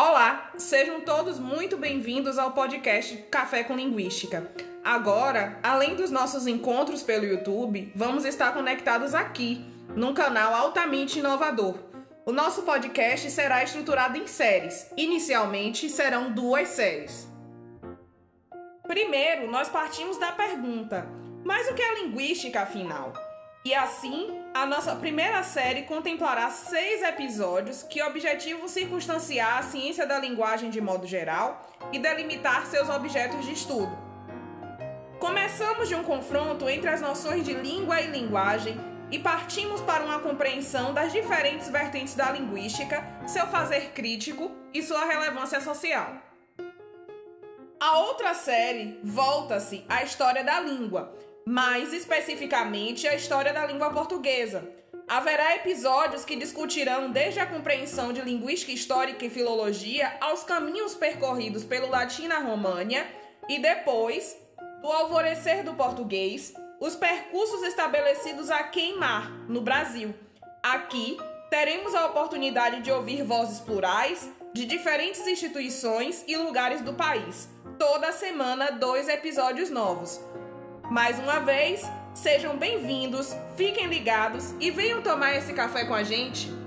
Olá, sejam todos muito bem-vindos ao podcast Café com Linguística. Agora, além dos nossos encontros pelo YouTube, vamos estar conectados aqui, num canal altamente inovador. O nosso podcast será estruturado em séries. Inicialmente, serão duas séries. Primeiro, nós partimos da pergunta: mas o que é linguística afinal? E assim, a nossa primeira série contemplará seis episódios que objetivam circunstanciar a ciência da linguagem de modo geral e delimitar seus objetos de estudo. Começamos de um confronto entre as noções de língua e linguagem e partimos para uma compreensão das diferentes vertentes da linguística, seu fazer crítico e sua relevância social. A outra série volta-se à história da língua, mais especificamente a história da língua portuguesa. Haverá episódios que discutirão desde a compreensão de linguística histórica e filologia aos caminhos percorridos pelo latim na România e depois, do alvorecer do português, os percursos estabelecidos a queimar no Brasil. Aqui teremos a oportunidade de ouvir vozes plurais de diferentes instituições e lugares do país. Toda semana, dois episódios novos. Mais uma vez, sejam bem-vindos, fiquem ligados e venham tomar esse café com a gente